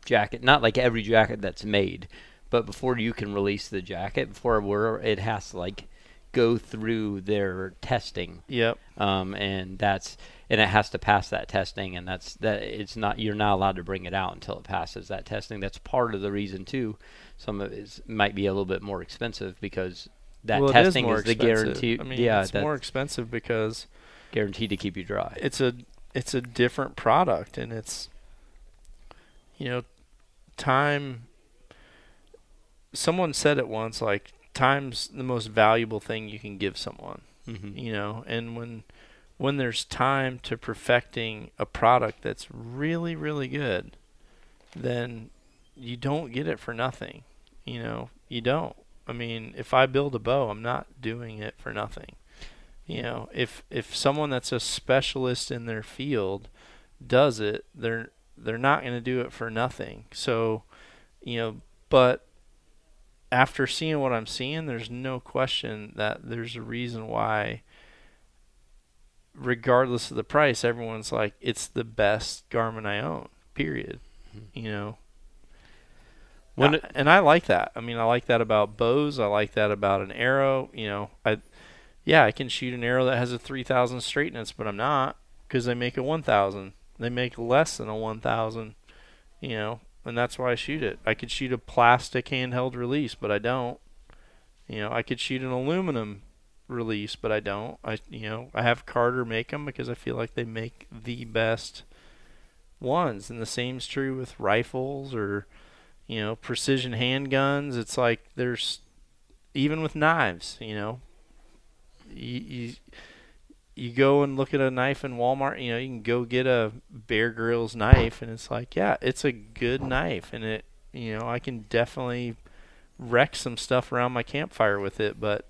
jacket, not like every jacket that's made, but before you can release the jacket, before we're, it has to like go through their testing, Yep. um, and that's and it has to pass that testing, and that's that. It's not you're not allowed to bring it out until it passes that testing. That's part of the reason too. Some of it might be a little bit more expensive because that well, testing more is the guarantee. I mean, yeah, it's more expensive because guaranteed to keep you dry. it's a it's a different product and it's you know time someone said it once like time's the most valuable thing you can give someone Mm-hmm. you know? And when when there's time to perfecting a product that's really really good then you don't get it for nothing you know? You don't. I mean if i build a bow i'm not doing it for nothing. You know if if someone that's a specialist in their field does it they're they're not going to do it for nothing. So you know but after seeing what i'm seeing there's no question that there's a reason why regardless of the price everyone's like it's the best garment i own period mm-hmm. you know When I- it- and I like that. I mean, I like that about bows. I like that about an arrow. You know, I, yeah, I can shoot an arrow that has a 3,000 straightness, but I'm not because they make a 1,000. They make less than a 1,000. You know, and that's why I shoot it. I could shoot a plastic handheld release, but I don't. You know, I could shoot an aluminum release, but I don't. I you know I have Carter make them because I feel like they make the best ones, and the same's true with rifles or you know precision handguns. It's like there's even with knives, you know, you, you you go and look at a knife in Walmart, you know, you can go get a Bear Grylls knife and it's like, yeah, it's a good knife and it, you know, I can definitely wreck some stuff around my campfire with it, but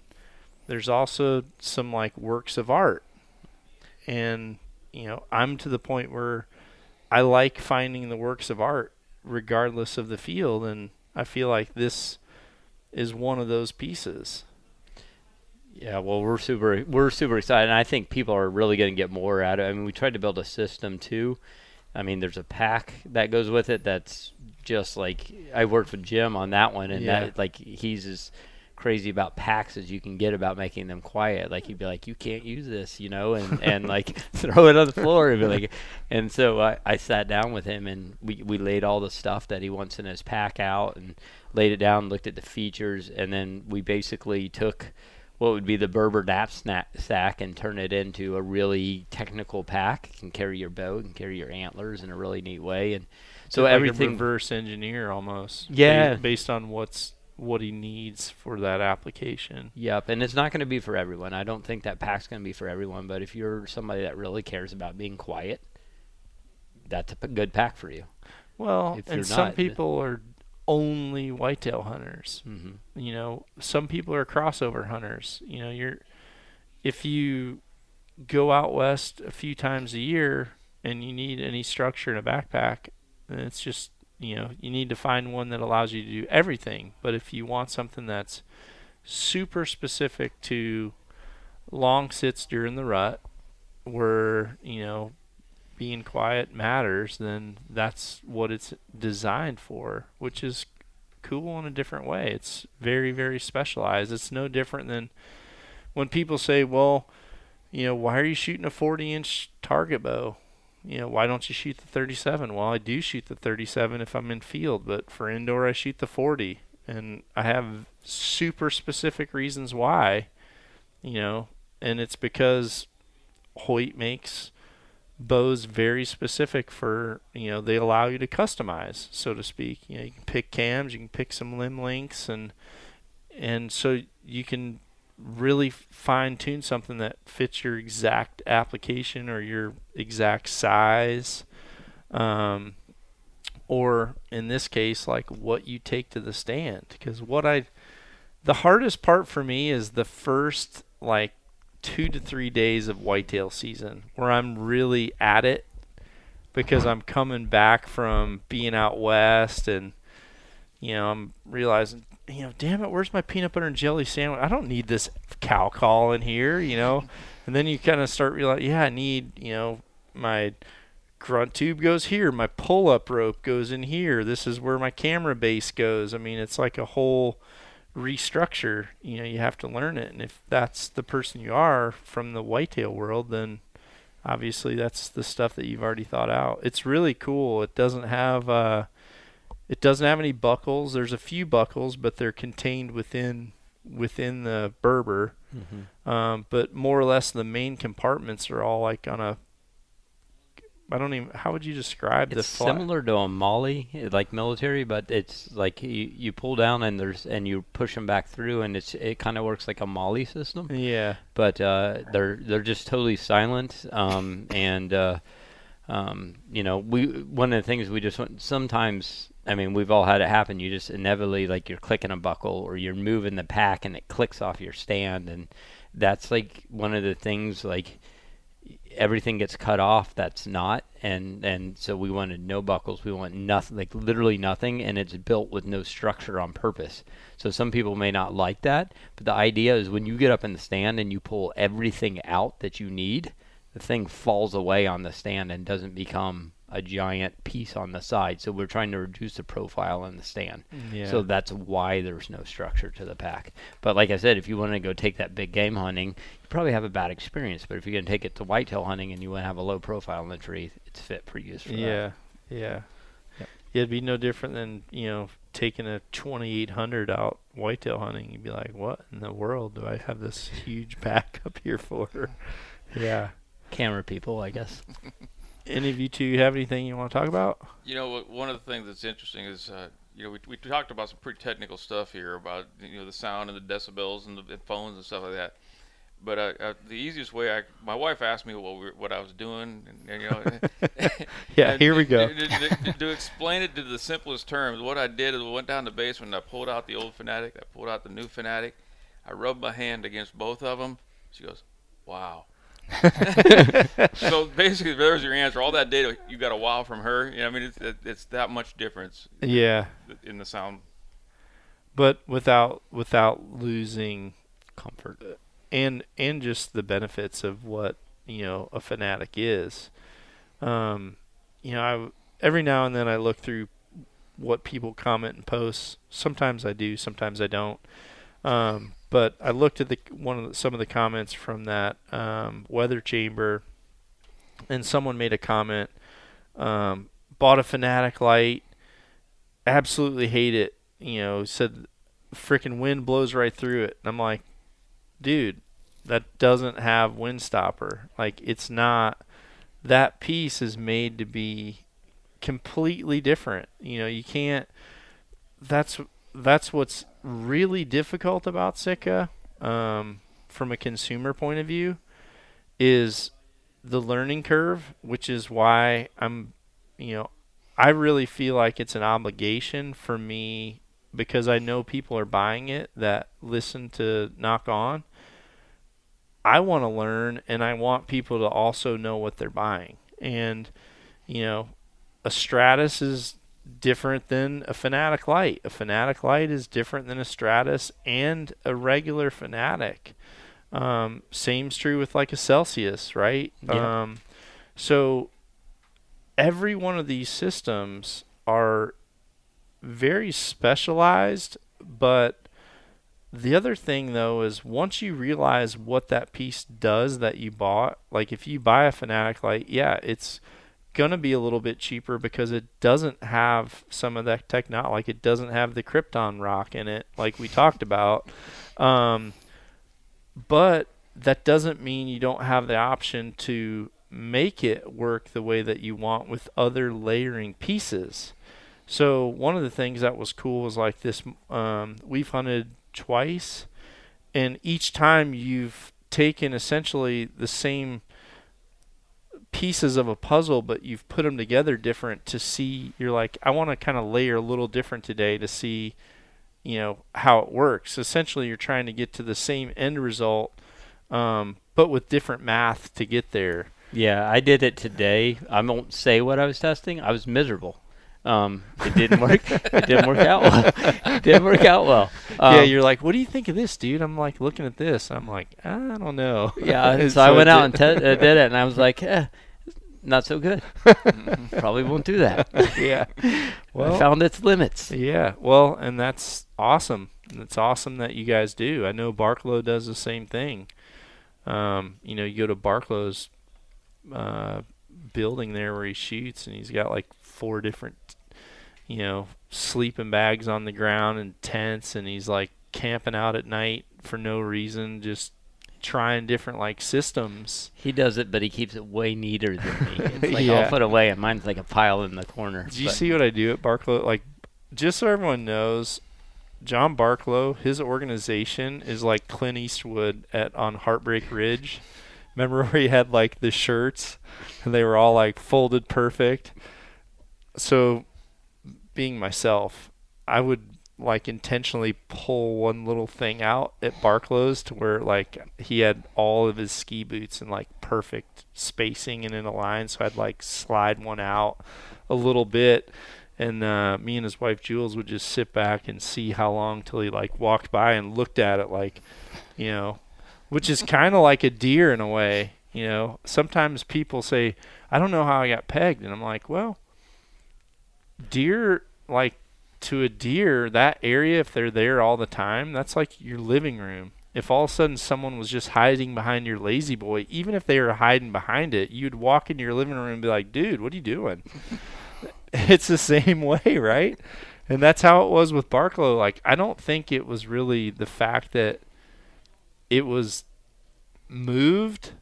there's also some like works of art. And, you know, I'm to the point where I like finding the works of art regardless of the field and I feel like this is one of those pieces. Yeah, well, we're super we're super excited, and I think people are really going to get more out of. it. I mean, we tried to build a system too. I mean, there's a pack that goes with it that's just like I worked with Jim on that one, and Yeah. that like he's as crazy about packs as you can get about making them quiet. Like he'd be like, "You can't use this," you know, and and like throw it on the floor and be like, and so I, I sat down with him and we we laid all the stuff that he wants in his pack out and laid it down, looked at the features, and then we basically took what would be the Berber nap snack sack and turn it into a really technical pack. It can carry your bow, it can carry your antlers in a really neat way, and so like everything. a reverse engineer almost. Yeah. based on what's what he needs for that application. Yep, and it's not going to be for everyone. I don't think that pack's going to be for everyone. But if you're somebody that really cares about being quiet, that's a p- good pack for you. Well, If and some not- people are only whitetail hunters. hmm You know, some people are crossover hunters. You know, you're if you go out west a few times a year and you need any structure in a backpack, then it's just you know you need to find one that allows you to do everything. But if you want something that's super specific to long sits during the rut, where you know being quiet matters, then that's what it's designed for, which is cool in a different way. It's very, very specialized. It's no different than when people say, well, you know, why are you shooting a 40 inch target bow? You know, why don't you shoot the 37? Well, I do shoot the 37 if I'm in field, but for indoor, I shoot the 40. And I have super specific reasons why, you know, and it's because Hoyt makes bows very specific for you know they allow you to customize so to speak. You know you can pick cams you can pick some limb links, and and so you can really fine tune something that fits your exact application or your exact size. Um, or in this case like what you take to the stand. Because what i the hardest part for me is the first like two to three days of whitetail season where I'm really at it because I'm coming back from being out west and you know I'm realizing you know damn it where's my peanut butter and jelly sandwich? I don't need this cow call in here you know? And then you kind of start realizing yeah I need you know my grunt tube goes here my pull up rope goes in here this is where my camera base goes. I mean it's like a whole restructure, you know, you have to learn it. And if that's the person you are from the whitetail world, then obviously that's the stuff that you've already thought out. It's really cool. It doesn't have uh it doesn't have any buckles. There's a few buckles, but they're contained within within the Berber. hmm Um, but more or less the main compartments are all like on a I don't even how would you describe the It's similar to a MOLLE, like military, but it's like you, you pull down and there's and you push them back through, and it's it kind of works like a MOLLE system. Yeah. but uh, they're they're just totally silent. Um, and uh, um, you know, we one of the things we just want sometimes. I mean, we've all had it happen. You just inevitably like you're clicking a buckle or you're moving the pack and it clicks off your stand, and that's like one of the things like everything gets cut off that's not and and so we wanted no buckles. We want nothing like literally nothing and it's built with no structure on purpose. So some people may not like that but the idea is when you get up in the stand and you pull everything out that you need the thing falls away on the stand and doesn't become a giant piece on the side so we're trying to reduce the profile in the stand mm, Yeah. so that's why there's no structure to the pack. But like I said, if you want to go take that big game hunting, you probably have a bad experience. But if you're going to take it to whitetail hunting and you want to have a low profile in the tree, it's fit for use for that. Yeah, yeah. Yep. Yeah, it'd be no different than you know taking a 2800 out whitetail hunting, you'd be like, "What in the world do I have this huge pack up here for?" yeah. Camera people, I guess. Any of you two have anything you want to talk about? You know, one of the things that's interesting is, uh, you know, we, we talked about some pretty technical stuff here about you know the sound and the decibels and the, phones and stuff like that. But uh, uh, the easiest way, I my wife asked me what we, what I was doing, and, and you know, Yeah, here we go. To, to- to- explain it to the simplest terms, what I did is I went down to the basement and I pulled out the old Fanatic, I pulled out the new Fanatic, I rubbed my hand against both of them. She goes, "Wow." so basically, there's your answer. All that data, you got a wow from her. You know, I mean, it's it's that much difference Yeah, in the sound. but without without losing Comfort. and and just the benefits of what you know a fanatic is. Um, you know, I every now and then I look through what people comment and post. Sometimes I do, sometimes I don't. Um, but I looked at the one of the, some of the comments from that um, weather chamber, and someone made a comment. Um, bought a fanatic light, absolutely hate it. You know, said freaking wind blows right through it. And I'm like, dude, that doesn't have wind stopper. Like it's not that piece is made to be completely different. You know, you can't that's that's what's really difficult about Sitka um, from a consumer point of view is the learning curve, which is why I'm you know, I really feel like it's an obligation for me because I know people are buying it that listen to Nock On. I want to learn and I want people to also know what they're buying. And, you know, a Stratus is different than a Fanatic Light. A Fanatic Light is different than a Stratus and a regular Fanatic. Um, same's true with like a Celsius, right? Yeah. Um, so every one of these systems are very specialized, but the other thing though is once you realize what that piece does that you bought, like if you buy a Fanatic light, yeah, it's gonna be a little bit cheaper because it doesn't have some of that technology, like it doesn't have the Krypton rock in it, like we talked about. Um, but that doesn't mean you don't have the option to make it work the way that you want with other layering pieces. So one of the things that was cool was like this. Um, we've hunted twice, and each time you've taken essentially the same pieces of a puzzle, but you've put them together different to see. You're like, I want to kind of layer a little different today to see, you know, how it works. Essentially, you're trying to get to the same end result, um, but with different math to get there. Yeah, I did it today. I won't say what I was testing. I was miserable. Um, it didn't work. it didn't work out well. It didn't work out well. Um, yeah, you're like, what do you think of this, dude? I'm like looking at this. I'm like, I don't know. yeah. So, I went out and did- te- uh, did it, and I was like, eh, not so good. Probably won't do that. yeah. Well, I found its limits. yeah. Well, and that's awesome. It's awesome that you guys do. I know Barklow does the same thing. Um, you know, you go to Barklow's uh, building there where he shoots, and he's got like four different, you know, sleeping bags on the ground and tents, and he's like camping out at night for no reason, just trying different like systems. He does it, but he keeps it way neater than me. It's like Yeah. I'll put away, and mine's like a pile in the corner. Do you but- see what I do at Barklow? Like, just so everyone knows, John Barklow, his organization is like Clint Eastwood at on Heartbreak Ridge. Remember where he had like the shirts, and they were all like folded perfect. So, being myself, I would like intentionally pull one little thing out at Barklow's to where like he had all of his ski boots in like perfect spacing and in a line. So I'd like slide one out a little bit and uh, me and his wife Jules would just sit back and see how long till he like walked by and looked at it like, you know, which is kind of like a deer in a way. You know, sometimes people say, "I don't know how I got pegged," and I'm like, "Well, deer like to a deer that area if they're there all the time, that's like your living room." If all of a sudden someone was just hiding behind your lazy boy, even if they were hiding behind it, you'd walk into your living room and be like, "Dude, what are you doing?" it's the same way, right? and that's how it was with Barklow. Like I don't think it was really the fact that it was moved.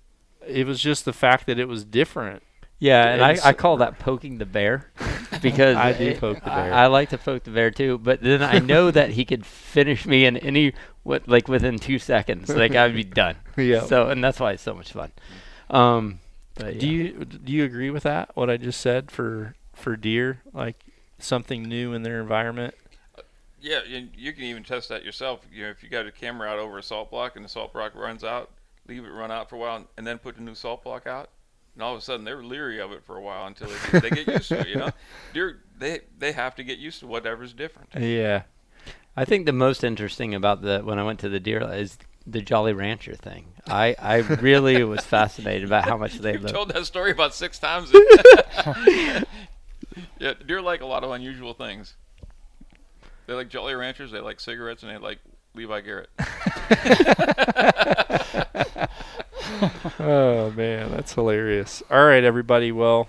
It was just the fact that it was different. Yeah, and I, I call that poking the bear because I do it- poke the bear. I, like to poke the bear too, but then I know that he could finish me in any what like within two seconds. Like I'd be done. Yeah. So and that's why it's so much fun. Um, but Do you do you agree with that? What I just said for for deer, like something new in their environment. Yeah, and you can even test that yourself. You know, if you got a camera out over a salt block and the salt block runs out, leave it run out for a while, and then put the new salt block out. And all of a sudden, they're leery of it for a while until they get, they get used to it. You know, deer they they have to get used to whatever's different. Yeah. I think the most interesting about the when I went to the deer is the Jolly Rancher thing. I I really was fascinated about how much they You've told that story about six times. yeah, deer like a lot of unusual things. They like Jolly Ranchers. They like cigarettes, and they like Levi Garrett. Oh man, that's hilarious. All right, everybody. Well,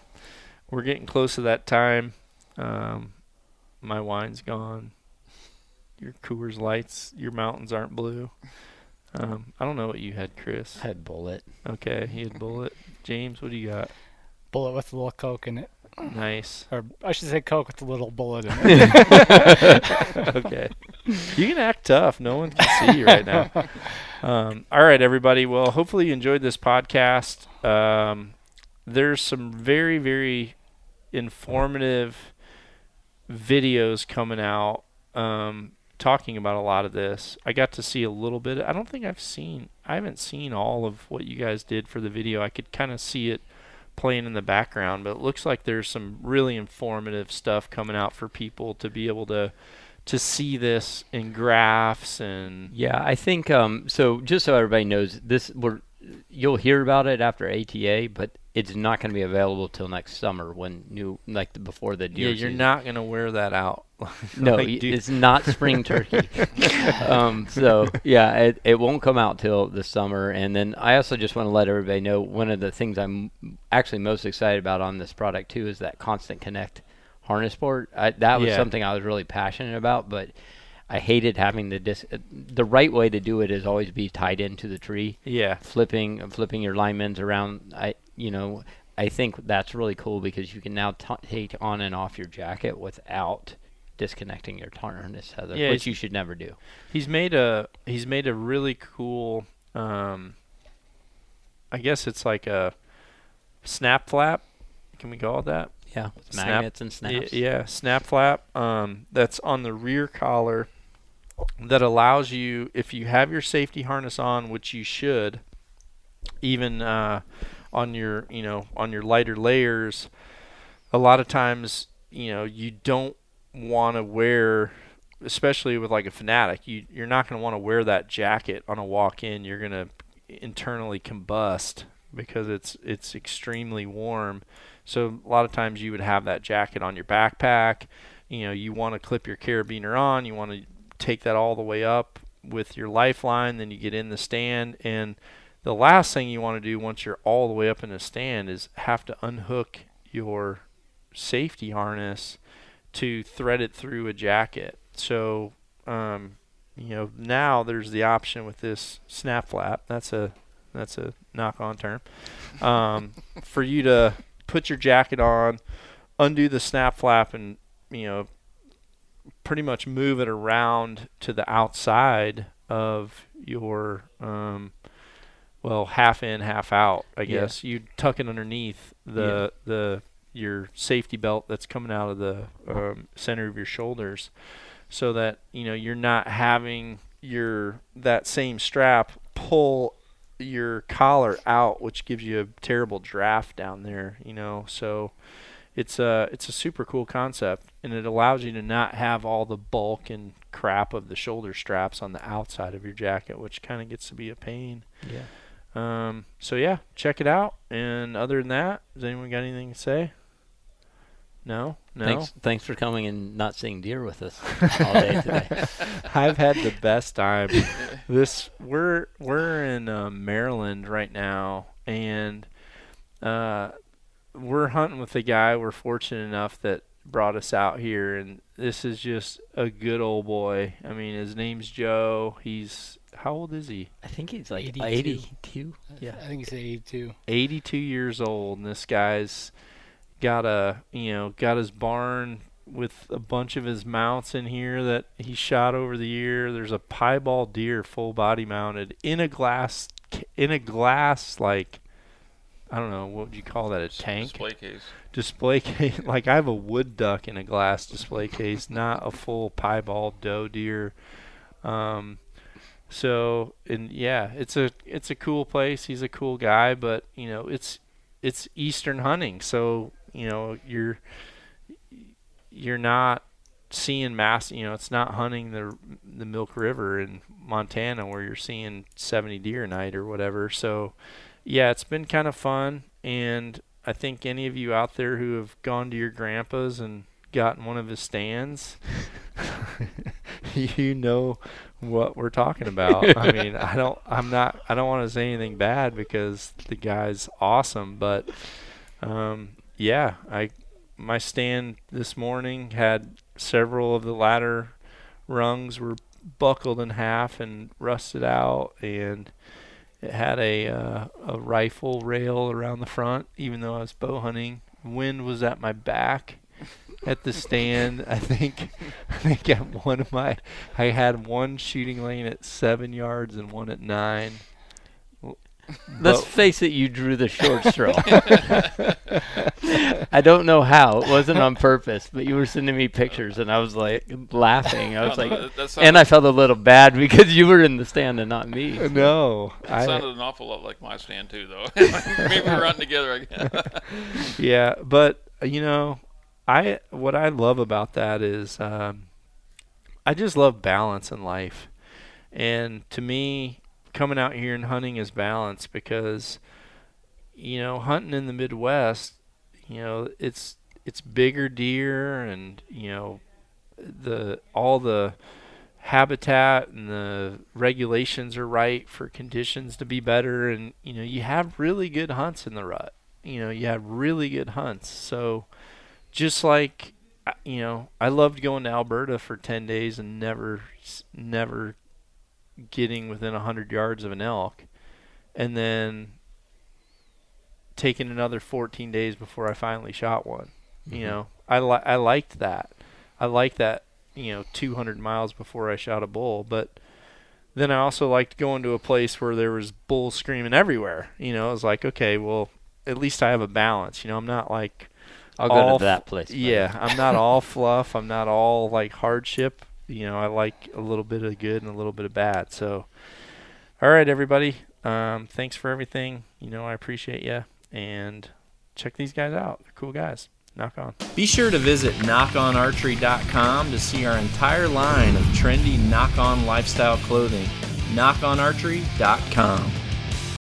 we're getting close to that time. Um, my wine's gone. Your Coors Lights, your mountains aren't blue. Um, I don't know what you had, Chris. I had Bulleit. Okay, he had Bulleit. James, what do you got? Bulleit with a little Coke in it. Nice. Or I should say Coke with a little Bulleit in it. okay. You can act tough. No one can see you right now. Um, all right, everybody. Well, hopefully you enjoyed this podcast. Um, there's some very, very informative videos coming out um, talking about a lot of this. I got to see a little bit. I don't think I've seen. I haven't seen all of what you guys did for the video. I could kind of see it playing in the background, but it looks like there's some really informative stuff coming out for people to be able to to see this in graphs and Yeah, I think um, so. Just so everybody knows, this we're you'll hear about it after ATA, but it's not going to be available till next summer when new like before the deer. yeah, you're season. not gonna wear that out. No, Like, it's not spring turkey. um, so yeah, it, it won't come out till the summer. And then I also just want to let everybody know one of the things I'm actually most excited about on this product too is that Constant Connect harness board. I, that was Yeah. something I was really passionate about, but I hated having the dis- The right way to do it is always be tied into the tree yeah, flipping flipping your linements around i you know i think that's really cool because you can now t- take on and off your jacket without disconnecting your harness tether Yeah, which you should never do he's made a he's made a really cool. Um, I guess it's like a snap flap. Can we call it that? yeah with Snap- magnets and snaps Yeah, snap flap. Um, that's on the rear collar that allows you, if you have your safety harness on, which you should, even uh, on your, you know, on your lighter layers, a lot of times, you know, you don't want to wear, especially with like a fanatic, you you're not going to want to wear that jacket on a walk in. You're going to internally combust because it's it's extremely warm. So a lot of times you would have that jacket on your backpack. You know, you want to clip your carabiner on. You want to take that all the way up with your lifeline. Then you get in the stand, and the last thing you want to do once you're all the way up in the stand is have to unhook your safety harness to thread it through a jacket. So, um, you know, now there's the option with this snap flap. That's a that's a Nock-On term. Um, for you to put your jacket on, undo the snap flap, and you know, pretty much move it around to the outside of your um, well, half in, half out. I Yeah. guess you tuck it underneath the the your safety belt that's coming out of the um, center of your shoulders, so that you know you're not having your that same strap pull your collar out, which gives you a terrible draft down there. You know, so it's a it's a super cool concept, and it allows you to not have all the bulk and crap of the shoulder straps on the outside of your jacket, which kind of gets to be a pain. yeah Um, so yeah, check it out. And other than that, has anyone got anything to say? No, no. thanks thanks for coming and not seeing deer with us all day today I've had the best time. this we're we're in uh, Maryland right now, and uh, we're hunting with a guy. We're fortunate enough that brought us out here, and this is just a good old boy. I mean, his name's Joe. He's how old is he? I think he's like 82. 82. Yeah. I think he's 82. 82 years old, and this guy's got a you know got his barn with a bunch of his mounts in here that he shot over the year. There's a piebald deer, full body mounted, in a glass in a glass like I don't know what would you call that a tank Display case. display case. like I have a wood duck in a glass display case, not a full piebald doe deer. Um, so and yeah, it's a it's a cool place. He's a cool guy, but you know it's it's eastern hunting, so you know you're you're not seeing mass. You know, it's not hunting the the Milk River in Montana where you're seeing 70 deer a night or whatever. So yeah, it's been kind of fun, and I think any of you out there who have gone to your grandpa's and gotten one of his stands, you know what we're talking about. I mean, I don't, I'm not, I don't want to say anything bad because the guy's awesome, but um, yeah, I, my stand this morning had several of the ladder rungs were buckled in half and rusted out, and it had a uh, a rifle rail around the front, even though I was bow hunting. Wind was at my back at the stand. I think I think at one of my I had one shooting lane at seven yards and one at nine. Let's face it, you drew the short straw. I don't know how. It wasn't on purpose, but you were sending me pictures, and I was like laughing. I was No, like, no, that- that and I felt a little bad because you were in the stand and not me. no, it I sounded an awful lot like my stand too, though. Maybe we're running together again. yeah, but uh, you know, I what I love about that is um, I just love balance in life, and to me, coming out here and hunting is balance because you know hunting in the Midwest, you know it's it's bigger deer and you know the all the habitat and the regulations are right for conditions to be better. And you know you have really good hunts in the rut. You know you have really good hunts. So just like uh, you know i loved going to alberta for 10 days and never never getting within 100 yards of an elk and then taking another 14 days before i finally shot one you mm-hmm. know i li- i liked that i liked that you know 200 miles before i shot a bull but then i also liked going to a place where there was bulls screaming everywhere you know it was like okay well at least I have a balance. You know, I'm not like I'll go to that place. buddy. yeah, I'm not all fluff. I'm not all like hardship. You know, I like a little bit of good and a little bit of bad. So, all right, everybody. Um, thanks for everything. You know, I appreciate you. And check these guys out. They're cool guys. Nock On. Be sure to visit nockonarchery.com to see our entire line of trendy Nock On lifestyle clothing. Nockonarchery.com.